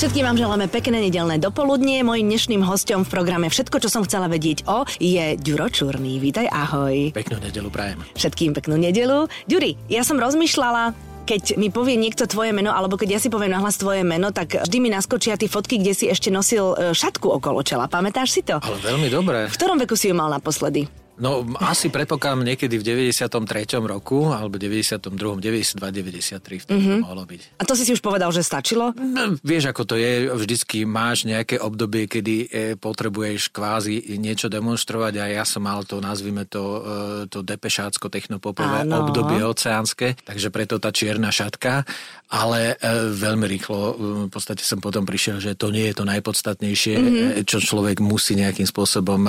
Všetkým vám želáme pekné nedelné dopoludnie. Mojím dnešným hostom v programe Všetko, čo som chcela vedieť o, je Ďuro Čurný. Vítaj, ahoj. Peknú nedelu prajem. Všetkým peknú nedelu. Ďuri, ja som rozmýšľala, keď mi povie niekto tvoje meno, alebo keď ja si poviem nahlas tvoje meno, tak vždy mi naskočia tie fotky, kde si ešte nosil e, šatku okolo čela. Pamätáš si to? Ale veľmi dobre. V ktorom veku si ju mal naposledy? No asi predpokladám niekedy v 93. roku, alebo 92., 92, 93, vtedy mm-hmm. to mohlo byť. A to si si už povedal, že stačilo? No, vieš, ako to je, vždycky máš nejaké obdobie, kedy e, potrebuješ kvázi niečo demonstrovať a ja som mal to, nazvime to, e, to depešácko technopopové Áno. obdobie oceánske, takže preto tá čierna šatka, ale e, veľmi rýchlo v podstate som potom prišiel, že to nie je to najpodstatnejšie, mm-hmm. čo človek musí nejakým spôsobom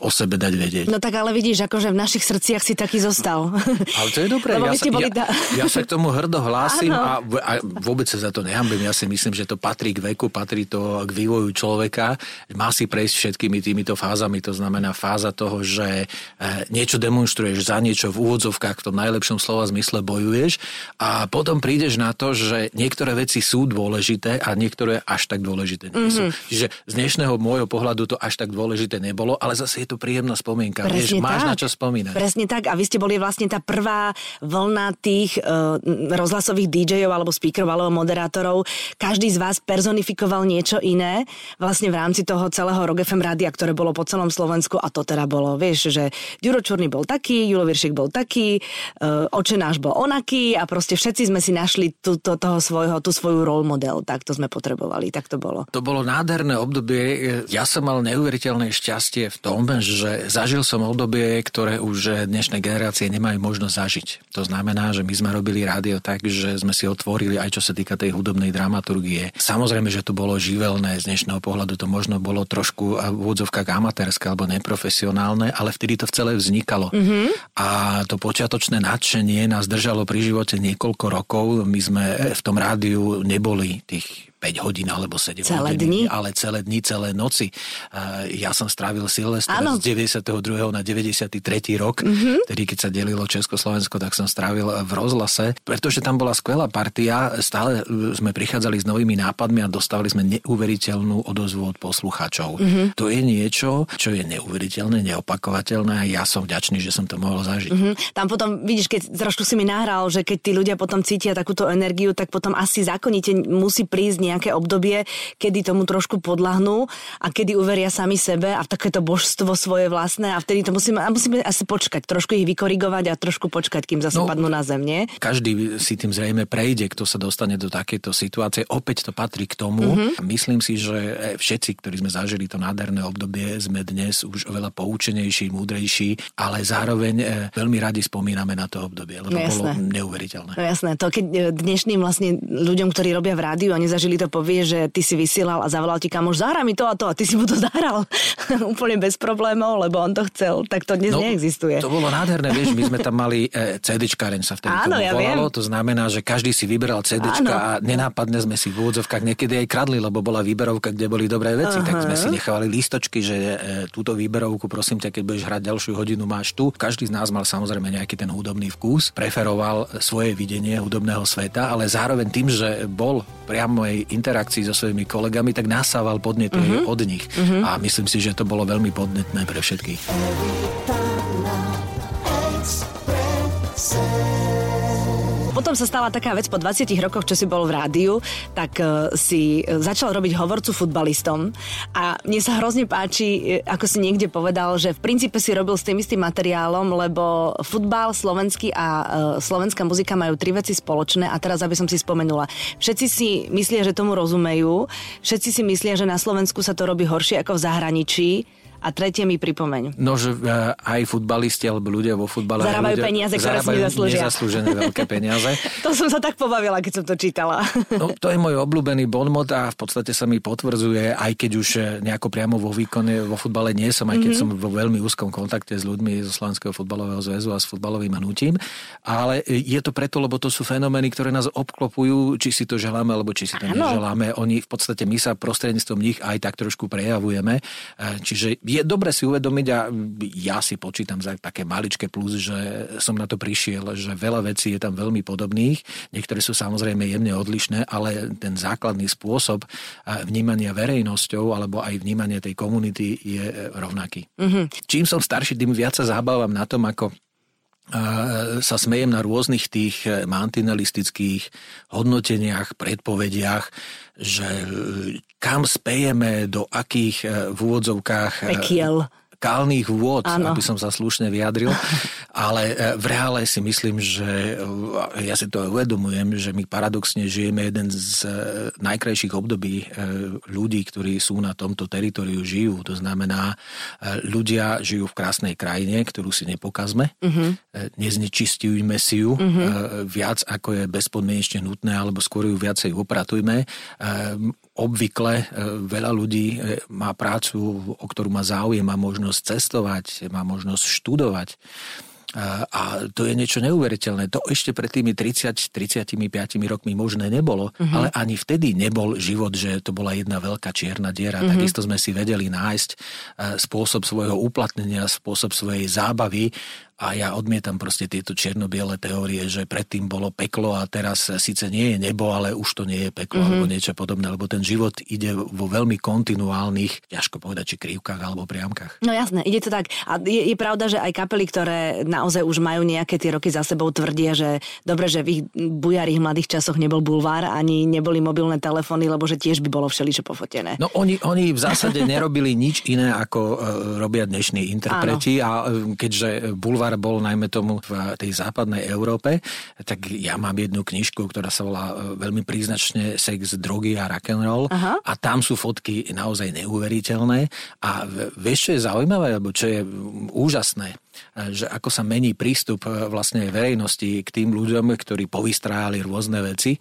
o sebe dať vedieť. No tak ale ale vidíš, akože v našich srdciach si taký zostal. Ale to je dobré. Ja sa, ja, da... ja sa k tomu hrdo hlásim a, a vôbec sa za to nehambím. Ja si myslím, že to patrí k veku, patrí to k vývoju človeka. Má si prejsť všetkými týmito fázami. To znamená fáza toho, že e, niečo demonstruješ, za niečo v úvodzovkách v tom najlepšom slova zmysle bojuješ a potom prídeš na to, že niektoré veci sú dôležité a niektoré až tak dôležité nie sú. Mm-hmm. Čiže z dnešného môjho pohľadu to až tak dôležité nebolo, ale zase je to príjemná spomienka. Presne máš tak. na čo spomínať. Presne tak. A vy ste boli vlastne tá prvá vlna tých uh, rozhlasových DJov alebo speakerov alebo moderátorov. Každý z vás personifikoval niečo iné vlastne v rámci toho celého Rock FM rádia, ktoré bolo po celom Slovensku a to teda bolo, vieš, že Ďuro Čurný bol taký, Julo Viršik bol taký, uh, Očenáš bol onaký a proste všetci sme si našli tú, to, toho svojho, tú svoju role model. Tak to sme potrebovali, tak to bolo. To bolo nádherné obdobie. Ja som mal neuveriteľné šťastie v tom, že zažil som obdobie obdobie, ktoré už dnešné generácie nemajú možnosť zažiť. To znamená, že my sme robili rádio tak, že sme si otvorili aj čo sa týka tej hudobnej dramaturgie. Samozrejme, že to bolo živelné, z dnešného pohľadu to možno bolo trošku v úvodzovkách amatérske alebo neprofesionálne, ale vtedy to v celé vznikalo. Mm-hmm. A to počiatočné nadšenie nás držalo pri živote niekoľko rokov. My sme v tom rádiu neboli tých 5 hodín alebo 7 celé hodín, dni? ale celé dni, celé noci. Ja som strávil Silvestra z 92. na 93. rok, mm-hmm. tedy keď sa delilo Československo, tak som strávil v rozhlase, pretože tam bola skvelá partia, stále e, sme prichádzali s novými nápadmi a dostávali sme neuveriteľnú odozvu od poslucháčov. Mm-hmm. To je niečo, čo je neuveriteľné, neopakovateľné a ja som vďačný, že som to mohol zažiť. Mm-hmm. Tam potom, vidíš, keď trošku si mi nahral, že keď tí ľudia potom cítia takúto energiu, tak potom asi zákonite musí prísť nejaké obdobie, kedy tomu trošku podlahnú a kedy uveria sami sebe a takéto božstvo svoje vlastné a vtedy to musíme, a musíme asi počkať, trošku ich vykorigovať a trošku počkať, kým zase no, padnú na zem, nie? Každý si tým zrejme prejde, kto sa dostane do takejto situácie. Opäť to patrí k tomu. Mm-hmm. Myslím si, že e, všetci, ktorí sme zažili to nádherné obdobie, sme dnes už oveľa poučenejší, múdrejší, ale zároveň e, veľmi radi spomíname na to obdobie, lebo no, bolo neuveriteľné. No jasné, to keď e, dnešným vlastne ľuďom, ktorí robia v rádiu a nezažili to povie, že ty si vysielal a zavolal ti kamoš, zahraj mi to a to a ty si mu to zahral úplne bez problémov, lebo on to chcel, tak to dnes no, neexistuje. To bolo nádherné, vieš, my sme tam mali e, CDčkáreň sa vtedy Áno, ja volalo, viem. to znamená, že každý si vyberal Áno. a nenápadne sme si v úvodzovkách niekedy aj kradli, lebo bola výberovka, kde boli dobré veci, Aha. tak sme si nechávali lístočky, že e, túto výberovku, prosím ťa, keď budeš hrať ďalšiu hodinu, máš tu. Každý z nás mal samozrejme nejaký ten hudobný vkus, preferoval svoje videnie hudobného sveta, ale zároveň tým, že bol priamej interakcii so svojimi kolegami, tak nasával podnety uh-huh. od nich. Uh-huh. A myslím si, že to bolo veľmi podnetné pre všetkých. Potom sa stala taká vec po 20 rokoch, čo si bol v rádiu, tak uh, si začal robiť hovorcu futbalistom a mne sa hrozne páči, e, ako si niekde povedal, že v princípe si robil s tým istým materiálom, lebo futbal slovenský a slovenská muzika majú tri veci spoločné a teraz, aby som si spomenula, všetci si myslia, že tomu rozumejú, všetci si myslia, že na Slovensku sa to robí horšie ako v zahraničí, a tretie mi pripomeň. No, že e, aj futbalisti alebo ľudia vo futbale zarábajú ľudia, peniaze, ktoré si nezaslúžia. Nezaslúžené veľké peniaze. to som sa tak pobavila, keď som to čítala. no, to je môj obľúbený bonmot a v podstate sa mi potvrdzuje, aj keď už e, nejako priamo vo výkone vo futbale nie som, aj keď mm-hmm. som vo veľmi úzkom kontakte s ľuďmi zo Slovenského futbalového zväzu a s futbalovým hnutím. Ale je to preto, lebo to sú fenomény, ktoré nás obklopujú, či si to želáme, alebo či si to ano. neželáme. Oni v podstate, my sa prostredníctvom nich aj tak trošku prejavujeme. E, čiže je dobre si uvedomiť a ja si počítam za také maličké plus, že som na to prišiel, že veľa vecí je tam veľmi podobných, niektoré sú samozrejme jemne odlišné, ale ten základný spôsob vnímania verejnosťou alebo aj vnímania tej komunity je rovnaký. Mm-hmm. Čím som starší, tým viac sa zabávam na tom, ako sa smejem na rôznych tých mantinelistických hodnoteniach, predpovediach, že kam spejeme, do akých v úvodzovkách... Pekiel kalných vôd, ano. aby som sa slušne vyjadril. Ale e, v reále si myslím, že e, ja si to uvedomujem, že my paradoxne žijeme jeden z e, najkrajších období ľudí, ktorí sú na tomto teritoriu žijú. To znamená, ľudia žijú v krásnej krajine, ktorú si nepokazme. Uh-huh. Neznečistujme si ju uh-huh. viac, ako je bezpodmienečne nutné, alebo skôr ju viacej upratujme obvykle veľa ľudí má prácu, o ktorú má záujem, má možnosť cestovať, má možnosť študovať. A to je niečo neuveriteľné. To ešte pred tými 30-35 rokmi možné nebolo, uh-huh. ale ani vtedy nebol život, že to bola jedna veľká čierna diera. Uh-huh. Takisto sme si vedeli nájsť spôsob svojho uplatnenia, spôsob svojej zábavy a ja odmietam proste tieto čierno-biele teórie, že predtým bolo peklo a teraz síce nie je nebo, ale už to nie je peklo mm-hmm. alebo niečo podobné, lebo ten život ide vo veľmi kontinuálnych, ťažko povedať, či krivkách alebo priamkách. No jasné, ide to tak. A je, je pravda, že aj kapely, ktoré naozaj už majú nejaké tie roky za sebou, tvrdia, že dobre, že v ich bujarých mladých časoch nebol bulvár, ani neboli mobilné telefóny, lebo že tiež by bolo všeličo pofotené. No oni, oni v zásade nerobili nič iné, ako uh, robia dnešní interpreti Áno. a uh, keďže bulvár bulvár bol najmä tomu v tej západnej Európe, tak ja mám jednu knižku, ktorá sa volá e, veľmi príznačne Sex, drogy a rock'n'roll Aha. a tam sú fotky naozaj neuveriteľné. A vieš, čo je zaujímavé, alebo čo je úžasné, že ako sa mení prístup e, vlastne verejnosti k tým ľuďom, ktorí povystrájali rôzne veci,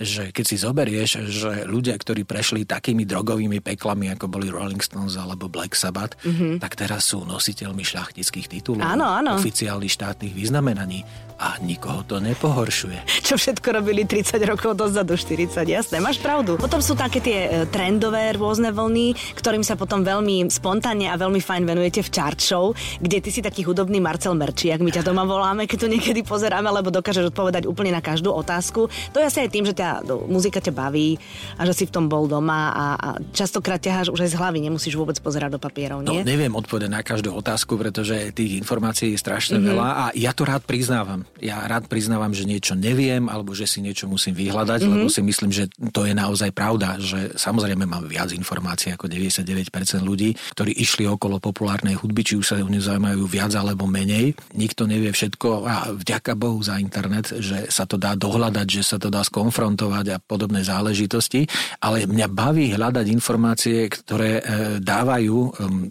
že keď si zoberieš, že ľudia, ktorí prešli takými drogovými peklami, ako boli Rolling Stones alebo Black Sabbath, mm-hmm. tak teraz sú nositeľmi šlachtických titulov, áno, áno. oficiálnych štátnych vyznamenaní a nikoho to nepohoršuje. Čo všetko robili 30 rokov dozadu, 40, jasné, máš pravdu. Potom sú také tie e, trendové rôzne vlny, ktorým sa potom veľmi spontánne a veľmi fajn venujete v chart show, kde ty si taký hudobný Marcel Merčiak, my ťa doma voláme, keď to niekedy pozeráme, lebo dokážeš odpovedať úplne na každú otázku. To je asi aj tým, že ťa, no, muzika ťa baví a že si v tom bol doma a, a častokrát ťaháš už aj z hlavy, nemusíš vôbec pozerať do papierov, nie? No, neviem odpovedať na každú otázku, pretože tých informácií je strašne mm-hmm. veľa a ja to rád priznávam ja rád priznávam, že niečo neviem alebo že si niečo musím vyhľadať, mm-hmm. lebo si myslím, že to je naozaj pravda, že samozrejme mám viac informácií ako 99% ľudí, ktorí išli okolo populárnej hudby, či už sa o ňu zaujímajú viac alebo menej. Nikto nevie všetko a vďaka Bohu za internet, že sa to dá dohľadať, že sa to dá skonfrontovať a podobné záležitosti, ale mňa baví hľadať informácie, ktoré e, dávajú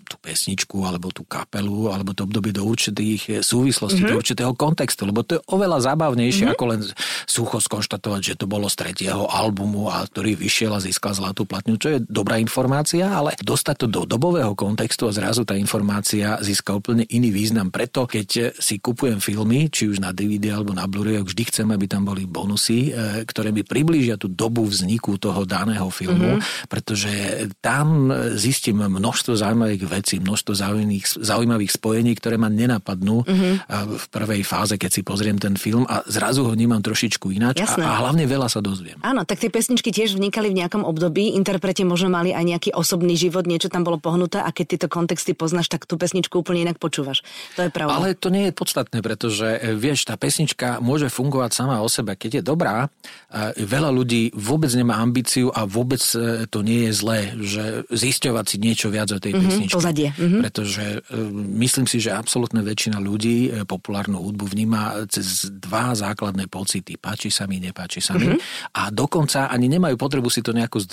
tú pesničku alebo tú kapelu alebo to obdobie do určitých súvislostí, mm-hmm. do určitého kontextu, lebo to je oveľa zábavnejšie, mm-hmm. ako len sucho skonštatovať, že to bolo z tretieho albumu, a ktorý vyšiel a získal zlatú platňu, čo je dobrá informácia, ale dostať to do dobového kontextu a zrazu tá informácia získa úplne iný význam. Preto, keď si kupujem filmy, či už na DVD alebo na Blu-ray, vždy chcem, aby tam boli bonusy, e, ktoré mi priblížia tú dobu vzniku toho daného filmu, mm-hmm. pretože tam zistím množstvo zaujímavých vecí, množstvo zaujímavých, zaujímavých spojení, ktoré ma nenapadnú mm-hmm. v prvej fáze, keď si pozriem pozriem ten film a zrazu ho vnímam trošičku ináč a, a hlavne veľa sa dozviem. Áno, tak tie pesničky tiež vnikali v nejakom období, interpreti možno mali aj nejaký osobný život, niečo tam bolo pohnuté a keď tieto kontexty poznáš, tak tú pesničku úplne inak počúvaš. To je pravda. Ale to nie je podstatné, pretože e, vieš, tá pesnička môže fungovať sama o sebe. Keď je dobrá, e, veľa ľudí vôbec nemá ambíciu a vôbec e, to nie je zlé, že zisťovať si niečo viac o tej mm-hmm, pesničke. Pozadie. Mm-hmm. Pretože myslím si, že absolútna väčšina ľudí populárnu hudbu vníma cez dva základné pocity. Páči sa mi, nepáči sa mi. Mm-hmm. A dokonca ani nemajú potrebu si to nejako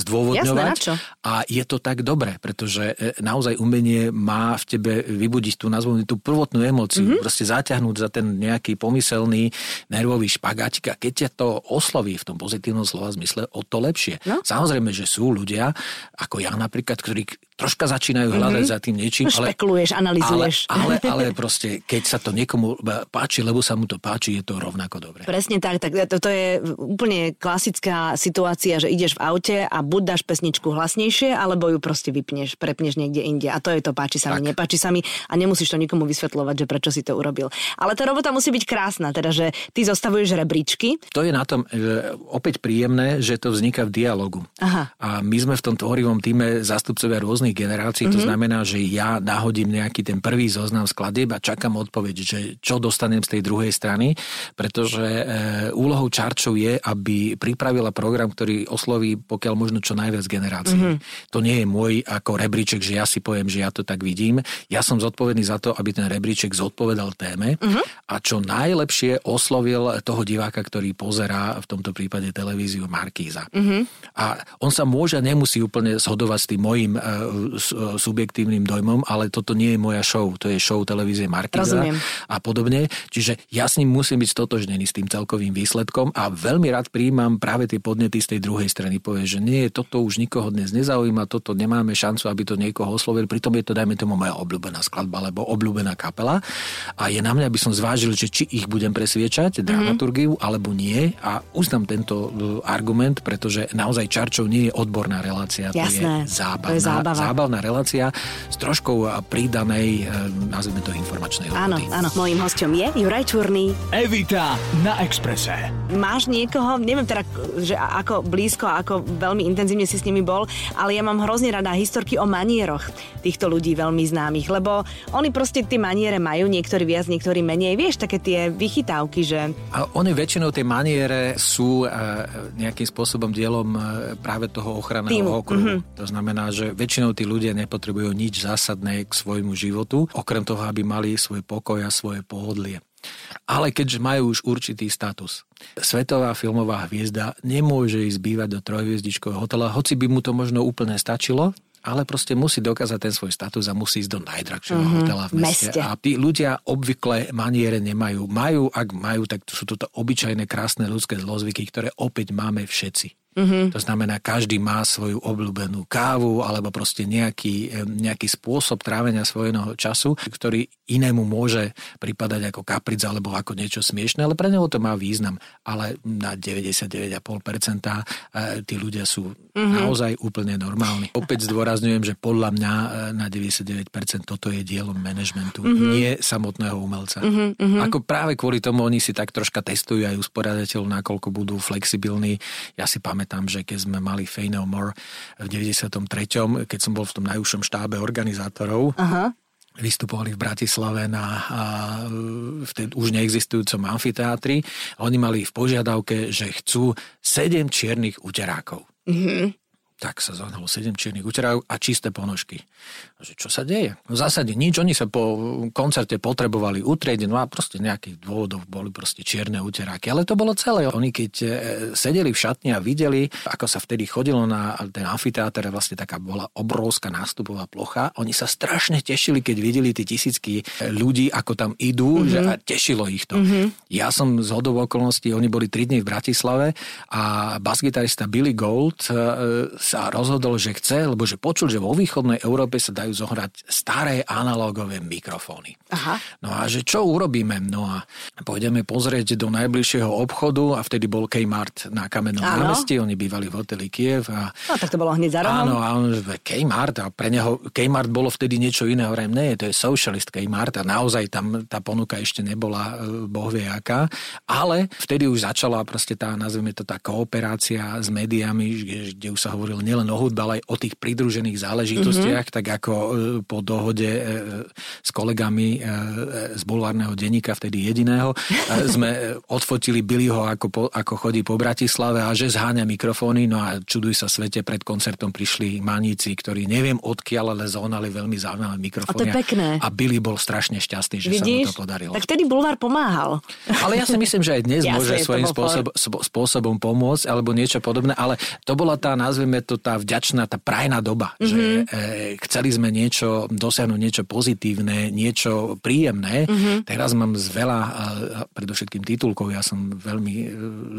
zdôvodňovať. Jasné, a je to tak dobre, pretože naozaj umenie má v tebe vybudiť tú nazvú tú prvotnú emóciu. Mm-hmm. Proste zaťahnuť za ten nejaký pomyselný nervový špagátik a keď ťa to osloví v tom pozitívnom slova zmysle, o to lepšie. No? Samozrejme, že sú ľudia, ako ja napríklad, ktorí troška začínajú hľadať mm-hmm. za tým niečím. Ale, Špekuluješ, analizuješ. Ale, ale, ale proste, keď sa to niekomu páči, lebo sa mu to páči, je to rovnako dobre. Presne tak, tak to, to je úplne klasická situácia, že ideš v aute a buď dáš pesničku hlasnejšie, alebo ju proste vypneš, prepneš niekde inde. A to je to, páči sa mi, nepáči sa mi a nemusíš to nikomu vysvetľovať, že prečo si to urobil. Ale tá robota musí byť krásna, teda, že ty zostavuješ rebríčky. To je na tom že opäť príjemné, že to vzniká v dialogu. Aha. A my sme v tom tvorivom týme zástupcovia rôznych generácií, mm-hmm. to mhm. znamená, že ja nahodím nejaký ten prvý zoznam skladieb a čakám odpoveď, že čo dostanem z tej druhej strany, pretože e, úlohou Čarčov je, aby pripravila program, ktorý osloví pokiaľ možno čo najviac generácií. Mm-hmm. To nie je môj ako rebríček, že ja si poviem, že ja to tak vidím. Ja som zodpovedný za to, aby ten rebríček zodpovedal téme mm-hmm. a čo najlepšie oslovil toho diváka, ktorý pozerá v tomto prípade televíziu Markíza. Mm-hmm. A on sa môže, nemusí úplne zhodovať s tým môjim e, subjektívnym dojmom, ale toto nie je moja show, to je show televízie Rozumiem. a podobne. Čiže ja s ním musím byť stotožnený s tým celkovým výsledkom a veľmi rád príjmam práve tie podnety z tej druhej strany. Povie, že nie, toto už nikoho dnes nezaujíma, toto nemáme šancu, aby to niekoho oslovil, pritom je to, dajme tomu, moja obľúbená skladba alebo obľúbená kapela a je na mňa, aby som zvážil, že či ich budem presviečať, mhm. dramaturgiu, mm-hmm. alebo nie a uznám tento e, argument, pretože naozaj Čarčov nie je odborná relácia, to Jasné, je zábavná, to je zábava. Zábavná relácia s troškou pridanej, e, nazvime to informačnej hodnoty. Áno, áno. Mojím hostom je Juraj Čurný. Evita na Exprese. Máš niekoho, neviem teda, že ako blízko, ako veľmi intenzívne si s nimi bol, ale ja mám hrozne rada historky o manieroch týchto ľudí veľmi známych, lebo oni proste tie maniere majú, niektorí viac, niektorí menej. Vieš, také tie vychytávky, že... A oni väčšinou tie maniere sú e, nejakým spôsobom dielom e, práve toho ochranného Týmu. okruhu. Mm-hmm. To znamená, že väčšinou tí ľudia nepotrebujú nič zásadné k svojmu životu, okrem toho, aby mali svoj pokoj a svoje pohodlie. Ale keďže majú už určitý status, svetová filmová hviezda nemôže ísť bývať do trojhviezdičkového hotela, hoci by mu to možno úplne stačilo, ale proste musí dokázať ten svoj status a musí ísť do najdrahšieho mm-hmm. hotela v meste. meste. A tí ľudia obvykle maniere nemajú. Majú, ak majú, tak to sú toto obyčajné, krásne ľudské zlozvyky, ktoré opäť máme všetci. Mm-hmm. To znamená, každý má svoju obľúbenú kávu alebo proste nejaký, nejaký spôsob trávenia svojho času, ktorý inému môže pripadať ako kapric alebo ako niečo smiešne, ale pre neho to má význam. Ale na 99,5% e, tí ľudia sú mm-hmm. naozaj úplne normálni. Opäť zdôrazňujem, že podľa mňa e, na 99% toto je dielom manažmentu, mm-hmm. nie samotného umelca. Mm-hmm. Ako práve kvôli tomu oni si tak troška testujú aj usporiadateľ, nakoľko budú flexibilní. Ja si pamätám pamätám, že keď sme mali Fey No More v 93., keď som bol v tom najúžšom štábe organizátorov, Aha vystupovali v Bratislave na a, vtedy už neexistujúcom amfiteátri. Oni mali v požiadavke, že chcú sedem čiernych uterákov. Mm-hmm tak sa zohnalo sedem čiernych úterov a čisté ponožky. Že čo sa deje? No v zásade nič, oni sa po koncerte potrebovali utrieť, no a proste nejakých dôvodov boli proste čierne úteráky. Ale to bolo celé. Oni keď e, sedeli v šatni a videli, ako sa vtedy chodilo na ten amfiteáter, vlastne taká bola obrovská nástupová plocha, oni sa strašne tešili, keď videli tie tisícky ľudí, ako tam idú, mm-hmm. že a tešilo ich to. Mm-hmm. Ja som z hodov okolností, oni boli 3 dní v Bratislave a basgitarista Billy Gold e, sa rozhodol, že chce, lebo že počul, že vo východnej Európe sa dajú zohrať staré analógové mikrofóny. Aha. No a že čo urobíme? No a pôjdeme pozrieť do najbližšieho obchodu a vtedy bol Kmart na Kamennom námestí, oni bývali v hoteli Kiev. A, no tak to bolo hneď za rohom. Áno, a on, Kmart a pre neho Kmart bolo vtedy niečo iné. Hovorím, nie, to je socialist Kmart a naozaj tam tá ponuka ešte nebola e, boh vie aká. Ale vtedy už začala proste tá, nazvime to tá kooperácia s médiami, kde už sa hovorilo hovoril nielen o hudbe, ale aj o tých pridružených záležitostiach, mm-hmm. tak ako e, po dohode e, s kolegami e, z bulvárneho denníka, vtedy jediného, sme odfotili Billyho, ako, po, ako chodí po Bratislave a že zháňa mikrofóny, no a čuduj sa svete, pred koncertom prišli maníci, ktorí neviem odkiaľ, ale zónali veľmi zaujímavé mikrofóny. A to je pekné. A Billy bol strašne šťastný, že Vidíš? sa mu to podarilo. Tak vtedy bulvár pomáhal. Ale ja si myslím, že aj dnes môže svojím spôsob, spôsobom pomôcť alebo niečo podobné, ale to bola tá, nazvime to tá vďačná, tá prajná doba, mm-hmm. že e, chceli sme niečo, dosiahnuť niečo pozitívne, niečo príjemné. Mm-hmm. Teraz mám z veľa, a, a predovšetkým titulkov, ja som veľmi e,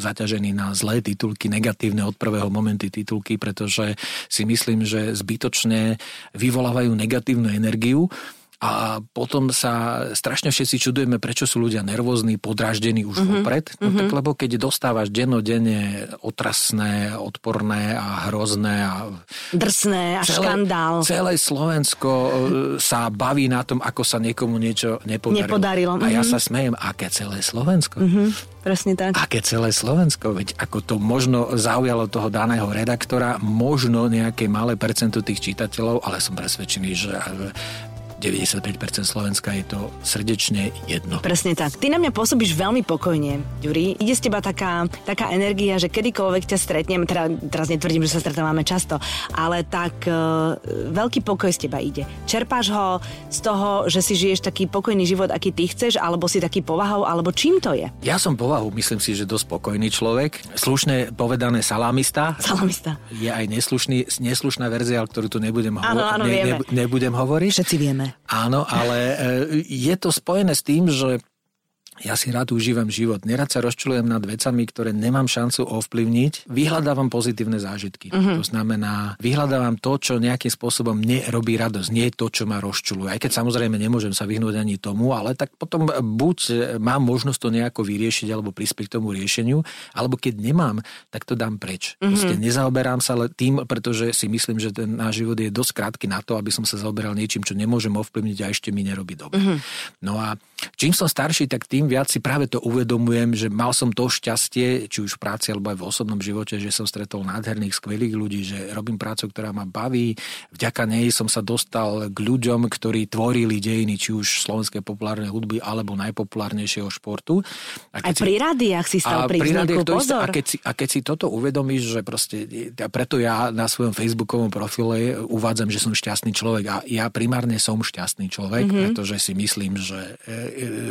zaťažený na zlé titulky, negatívne od prvého momenty titulky, pretože si myslím, že zbytočne vyvolávajú negatívnu energiu a potom sa strašne všetci čudujeme, prečo sú ľudia nervózni, podráždení už mm-hmm. vopred. No mm-hmm. tak lebo keď dostávaš dennodenne otrasné, odporné a hrozné a... Drsné a celé, škandál. Celé Slovensko e, sa baví na tom, ako sa niekomu niečo nepodarilo. Nepodarilo. A ja mm-hmm. sa smejem, aké celé Slovensko? Mm-hmm. Presne tak. Aké celé Slovensko? Veď ako to možno zaujalo toho daného redaktora, možno nejaké malé percento tých čitateľov, ale som presvedčený, že 95% Slovenska je to srdečne jedno. Presne tak. Ty na mňa pôsobíš veľmi pokojne, Ďuri. Ide z teba taká, taká energia, že kedykoľvek ťa stretnem, teda, teraz netvrdím, že sa stretávame často, ale tak uh, veľký pokoj z teba ide. Čerpáš ho z toho, že si žiješ taký pokojný život, aký ty chceš, alebo si taký povahou, alebo čím to je? Ja som povahu, myslím si, že dosť spokojný človek. Slušne povedané salamista. Salamista. Je aj neslušný, neslušná verzia, ktorú tu nebudem, hovo- áno, áno, ne, ne, nebudem hovoriť. Všetci vieme. Áno, ale e, je to spojené s tým, že ja si rád užívam život. Nerad sa rozčulujem nad vecami, ktoré nemám šancu ovplyvniť. Vyhľadávam pozitívne zážitky. Uh-huh. To znamená, vyhľadávam to, čo nejakým spôsobom mne robí radosť. Nie to, čo ma rozčuluje. Aj keď samozrejme nemôžem sa vyhnúť ani tomu, ale tak potom buď mám možnosť to nejako vyriešiť alebo prispieť k tomu riešeniu, alebo keď nemám, tak to dám preč. Uh-huh. Proste nezaoberám sa tým, pretože si myslím, že ten náš život je dosť krátky na to, aby som sa zaoberal niečím, čo nemôžem ovplyvniť a ešte mi nerobí dobre. Uh-huh. No a čím som starší, tak tým viac si práve to uvedomujem, že mal som to šťastie, či už v práci alebo aj v osobnom živote, že som stretol nádherných, skvelých ľudí, že robím prácu, ktorá ma baví. Vďaka nej som sa dostal k ľuďom, ktorí tvorili dejiny, či už slovenskej populárnej hudby alebo najpopulárnejšieho športu. A aj si, pri rádiách si stal pri rádiách to isté, a, keď si, a keď si toto uvedomíš, že proste, a preto ja na svojom facebookovom profile uvádzam, že som šťastný človek a ja primárne som šťastný človek, mm-hmm. pretože si myslím, že e,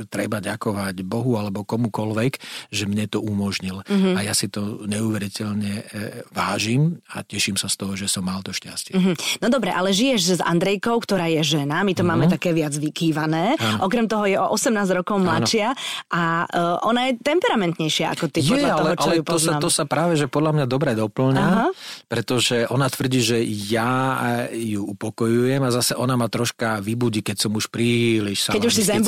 treba ďakovať Bohu alebo komukoľvek, že mne to umožnil. Mm-hmm. A ja si to neuveriteľne e, vážim a teším sa z toho, že som mal to šťastie. Mm-hmm. No dobre, ale žiješ s Andrejkou, ktorá je žena, my to mm-hmm. máme také viac vykývané. Ano. Okrem toho je o 18 rokov mladšia a uh, ona je temperamentnejšia ako ty, je, podľa ale, toho, čo ale ju to sa, to sa práve, že podľa mňa dobre doplňa, Aha. pretože ona tvrdí, že ja e, ju upokojujem a zase ona ma troška vybudí, keď som už príliš Keď už si zen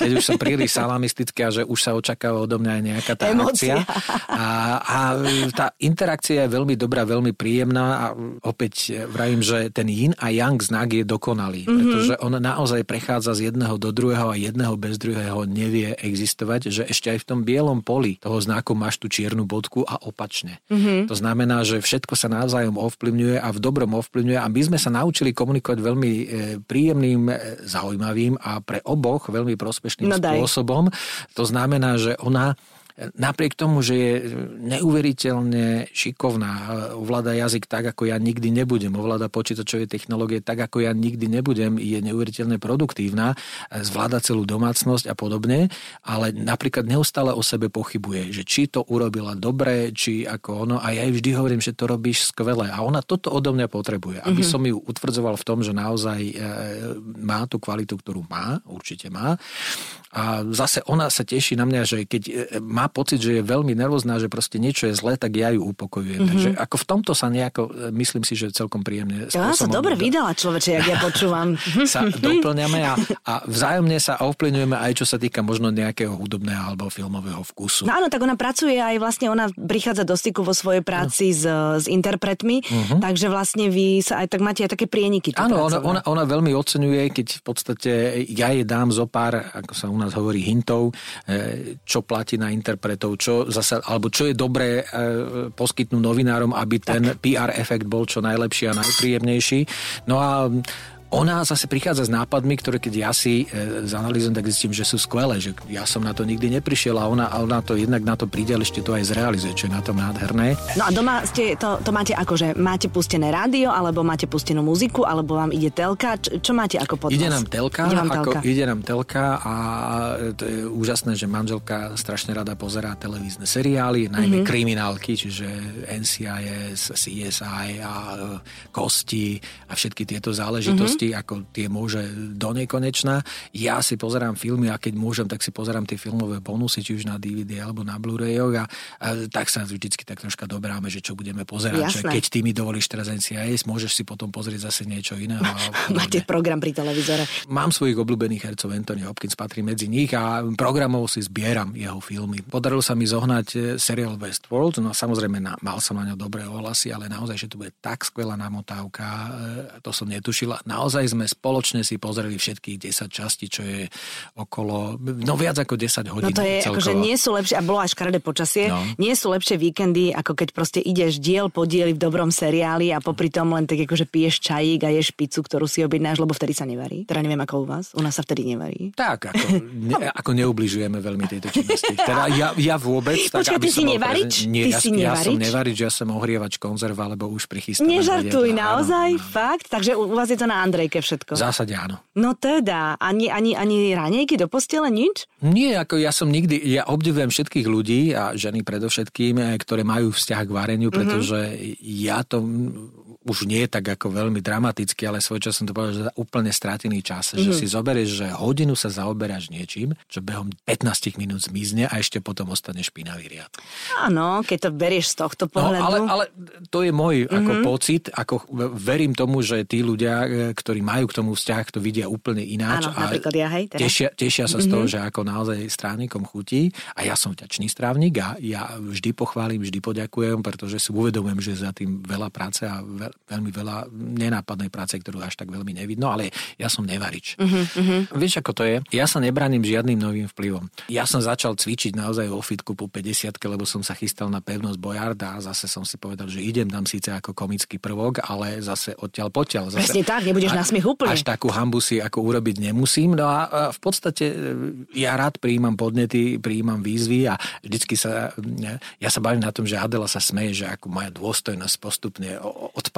Keď už som príliš salamistické a že už sa očakáva odo mňa aj nejaká tá Emócia. akcia. A, a tá interakcia je veľmi dobrá, veľmi príjemná a opäť vravím, že ten yin a yang znak je dokonalý, mm-hmm. pretože on naozaj prechádza z jedného do druhého a jedného bez druhého nevie existovať, že ešte aj v tom bielom poli toho znaku máš tú čiernu bodku a opačne. Mm-hmm. To znamená, že všetko sa navzájom ovplyvňuje a v dobrom ovplyvňuje a my sme sa naučili komunikovať veľmi e, príjemným, e, zaujímavým a pre oboch veľmi prospešným no spôsobom. To znamená, že ona napriek tomu, že je neuveriteľne šikovná, ovláda jazyk tak, ako ja nikdy nebudem, ovláda počítačové technológie tak, ako ja nikdy nebudem, je neuveriteľne produktívna, zvláda celú domácnosť a podobne, ale napríklad neustále o sebe pochybuje, že či to urobila dobre, či ako ono, a ja jej vždy hovorím, že to robíš skvelé a ona toto odo mňa potrebuje, aby mm-hmm. som ju utvrdzoval v tom, že naozaj e, má tú kvalitu, ktorú má, určite má. A zase ona sa teší na mňa, že keď e, má pocit, že je veľmi nervózna, že proste niečo je zlé, tak ja ju upokojujem. Mm-hmm. Takže ako v tomto sa nejako, e, myslím si, že celkom príjemne. Ja sa dobre vydala človeče, jak ja počúvam. sa doplňame a, a vzájomne sa ovplyvňujeme aj čo sa týka možno nejakého hudobného alebo filmového vkusu. No áno, tak ona pracuje aj vlastne, ona prichádza do styku vo svojej práci no. s, s interpretmi, mm-hmm. takže vlastne vy sa aj tak máte aj také prieniky. Áno, ona, ona, ona veľmi oceňuje, keď v podstate ja jej dám zo pár, ako sa u nás hovorí, hintov, e, čo platí na interpret interpretov, čo zasa, alebo čo je dobré e, poskytnúť novinárom, aby ten. PR efekt bol čo najlepší a najpríjemnejší. No a ona zase prichádza s nápadmi, ktoré keď ja si e, zanalýzujem, tak zistím, že sú skvelé, že ja som na to nikdy neprišiel a ona, a ona to jednak na to príde, ale ešte to aj zrealizuje, čo je na tom nádherné. No a doma ste to, to máte ako, že máte pustené rádio, alebo máte pustenú muziku, alebo vám ide telka, čo, čo máte ako pod Ide nám telka, ide, vám ako, telka. ide nám telka a to je úžasné, že manželka strašne rada pozerá televízne seriály, najmä mm-hmm. kriminálky, čiže NCIS, CSI a e, Kosti a všetky tieto záležitosti, mm-hmm. Ako tie môže do nekonečna. Ja si pozerám filmy a keď môžem, tak si pozerám tie filmové bonusy, či už na DVD alebo na Blu-rayoch a, a tak sa vždycky tak troška dobráme, že čo budeme pozerať. Že keď ty mi dovolíš teraz NCIS, môžeš si potom pozrieť zase niečo iného. Máte program pri televízore. Mám svojich obľúbených hercov, Anthony Hopkins patrí medzi nich a programov si zbieram jeho filmy. Podarilo sa mi zohnať e, seriál Westworld, no samozrejme na, mal som na ňo dobré ohlasy, ale naozaj, že to bude tak skvelá namotávka, e, to som netušila. Naozaj sme spoločne si pozreli všetkých 10 častí, čo je okolo, no viac ako 10 hodín. No to je, celkovo. akože nie sú lepšie, a bolo až škaredé počasie, no. nie sú lepšie víkendy, ako keď proste ideš diel po dieli v dobrom seriáli a popri tom len tak akože piješ čajík a ješ pizzu, ktorú si objednáš, lebo vtedy sa nevarí. Teda neviem ako u vás, u nás sa vtedy nevarí. Tak, ako, ne, ako neubližujeme veľmi tejto činnosti. Teda ja, ja vôbec... Počkaj, tak, ty si nevarič? Nie, ty ja, si ja nevarič? som nevarič, ja som ohrievač konzerva, lebo už prichystané. Nežartuj, naozaj, áno, áno. fakt? Takže u vás je to na Andrejke všetko. V zásade áno. No teda, ani, ani, ani ranejky do postele, nič? Nie, ako ja som nikdy, ja obdivujem všetkých ľudí a ženy predovšetkým, eh, ktoré majú vzťah k vareniu, Mhm. pretože mm-hmm. ja to už nie tak ako veľmi dramaticky, ale svoj čas som to povedal, že úplne stratený čas. Mm-hmm. Že Mhm. si zoberieš, že hodinu sa zaoberáš niečím, čo behom 15 minút zmizne a ešte potom ostane špinavý riad. Áno, keď to berieš z tohto No, pohľadu. ale, ale to je môj mm-hmm. ako pocit, ako verím tomu, že tí ľudia, e, ktorí majú k tomu vzťah, to vidia úplne ináč. Áno, napríklad ja, hej. Tešia, tešia sa mm-hmm. z toho, že ako naozaj strávnikom chutí a ja som vďačný strávnik a ja vždy pochválim, vždy poďakujem, pretože si uvedomujem, že za tým veľa práce a veľ, veľmi veľa nenápadnej práce, ktorú až tak veľmi nevidno, ale ja som nevarič. Mm-hmm. Vieš, ako to je? Ja sa nebraním žiadnym novým vplyvom. Ja som začal cvičiť naozaj vo fitku po 50 lebo som sa chystal na pevnosť Bojarda a zase som si povedal, že idem tam síce ako komický prvok, ale zase odtiaľ potiaľ. Zase, Presne tak, nebudeš na smiech úplne. Až takú hambu si ako urobiť nemusím. No a, v podstate e, ja rád prijímam podnety, prijímam výzvy a vždycky sa, ja sa bavím na tom, že Adela sa smeje, že ako moja dôstojnosť postupne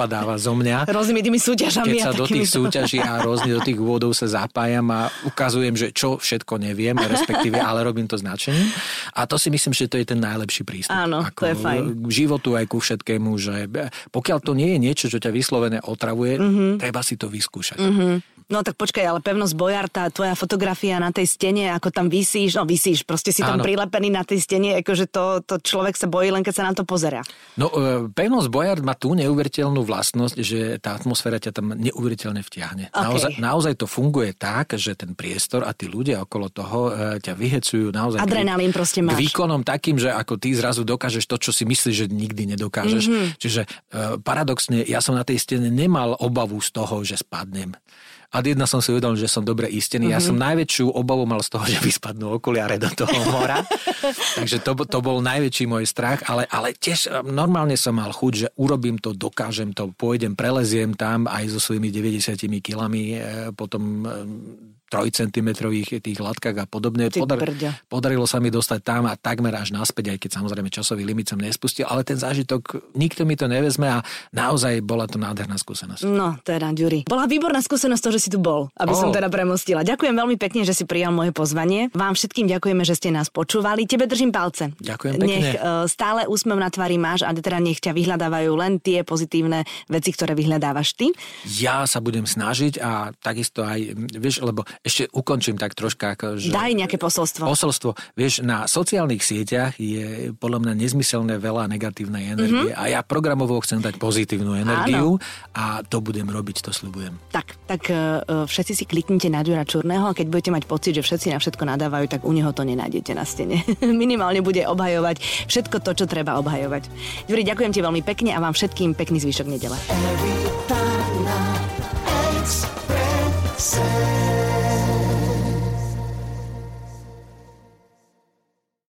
odpadáva zo mňa. Rôznymi tými súťažami. Keď sa do tých súťaží a rôzne do tých úvodov sa zapájam a ukazujem, že čo všetko neviem, respektíve, ale robím to značením. A to si myslím, že to je ten najlepší prístup. Áno, ako to je fajn. K životu aj ku všetkému, že pokiaľ to nie je niečo, čo ťa vyslovene otravuje, Mhm. mm-hmm. treba si to vyskúšať. Mm-hmm. No tak počkaj, ale pevnosť Bojarta, tvoja fotografia na tej stene, ako tam vysíš, no vysíš, proste si tam Áno. prilepený na tej stene, akože to, to človek sa bojí len keď sa na to pozera. No, e, pevnosť Bojard má tú neuveriteľnú vlastnosť, že tá atmosféra ťa tam neuveriteľne vtiahne. Okay. Naozaj, naozaj to funguje tak, že ten priestor a tí ľudia okolo toho e, ťa vyhecujú naozaj Adrenalín k, proste k máš. výkonom takým, že ako ty zrazu dokážeš to, čo si myslíš, že nikdy nedokážeš. Mhm. Mm-hmm. Čiže e, paradoxne, ja som na tej stene nemal obavu z toho, že spadnem. A jedna som si uvedomil, že som dobre istený. Mm-hmm. Ja som najväčšiu obavu mal z toho, že vyspadnú okuliare do toho mora. Takže to, to bol najväčší môj strach, ale, ale tiež e, normálne som mal chuť, že urobím to, dokážem to, pôjdem, preleziem tam aj so svojimi 90 kilami, e, potom 3 cm tých latkách a podobne. Ty brďo. podarilo sa mi dostať tam a takmer až naspäť, aj keď samozrejme časový limit som nespustil, ale ten zážitok, nikto mi to nevezme a naozaj bola to nádherná skúsenosť. No, teda, Ďuri. Bola výborná skúsenosť to, že si tu bol, aby Ó. som teda premostila. Ďakujem veľmi pekne, že si prijal moje pozvanie. Vám všetkým ďakujeme, že ste nás počúvali. Tebe držím palce. Ďakujem pekne. Nech e, stále úsmev na tvári máš a teda nech ťa vyhľadávajú len tie pozitívne veci, ktoré vyhľadávaš ty. Ja sa budem snažiť a takisto aj, vieš, lebo ešte ukončím tak troška, ako, že... Daj nejaké posolstvo. Posolstvo. Vieš, na sociálnych sieťach je podľa mňa nezmyselné veľa negatívnej energie mm-hmm. a ja programovo chcem dať pozitívnu energiu a to budem robiť, to sľubujem. Tak, tak e, e, všetci si kliknite na Ďura Čurného a keď budete mať pocit, že všetci na všetko nadávajú, tak u neho to nenájdete na stene. Minimálne bude obhajovať všetko to, čo treba obhajovať. Ďuri, ďakujem ti veľmi pekne a vám všetkým pekný zvyšok nedele. Every time I express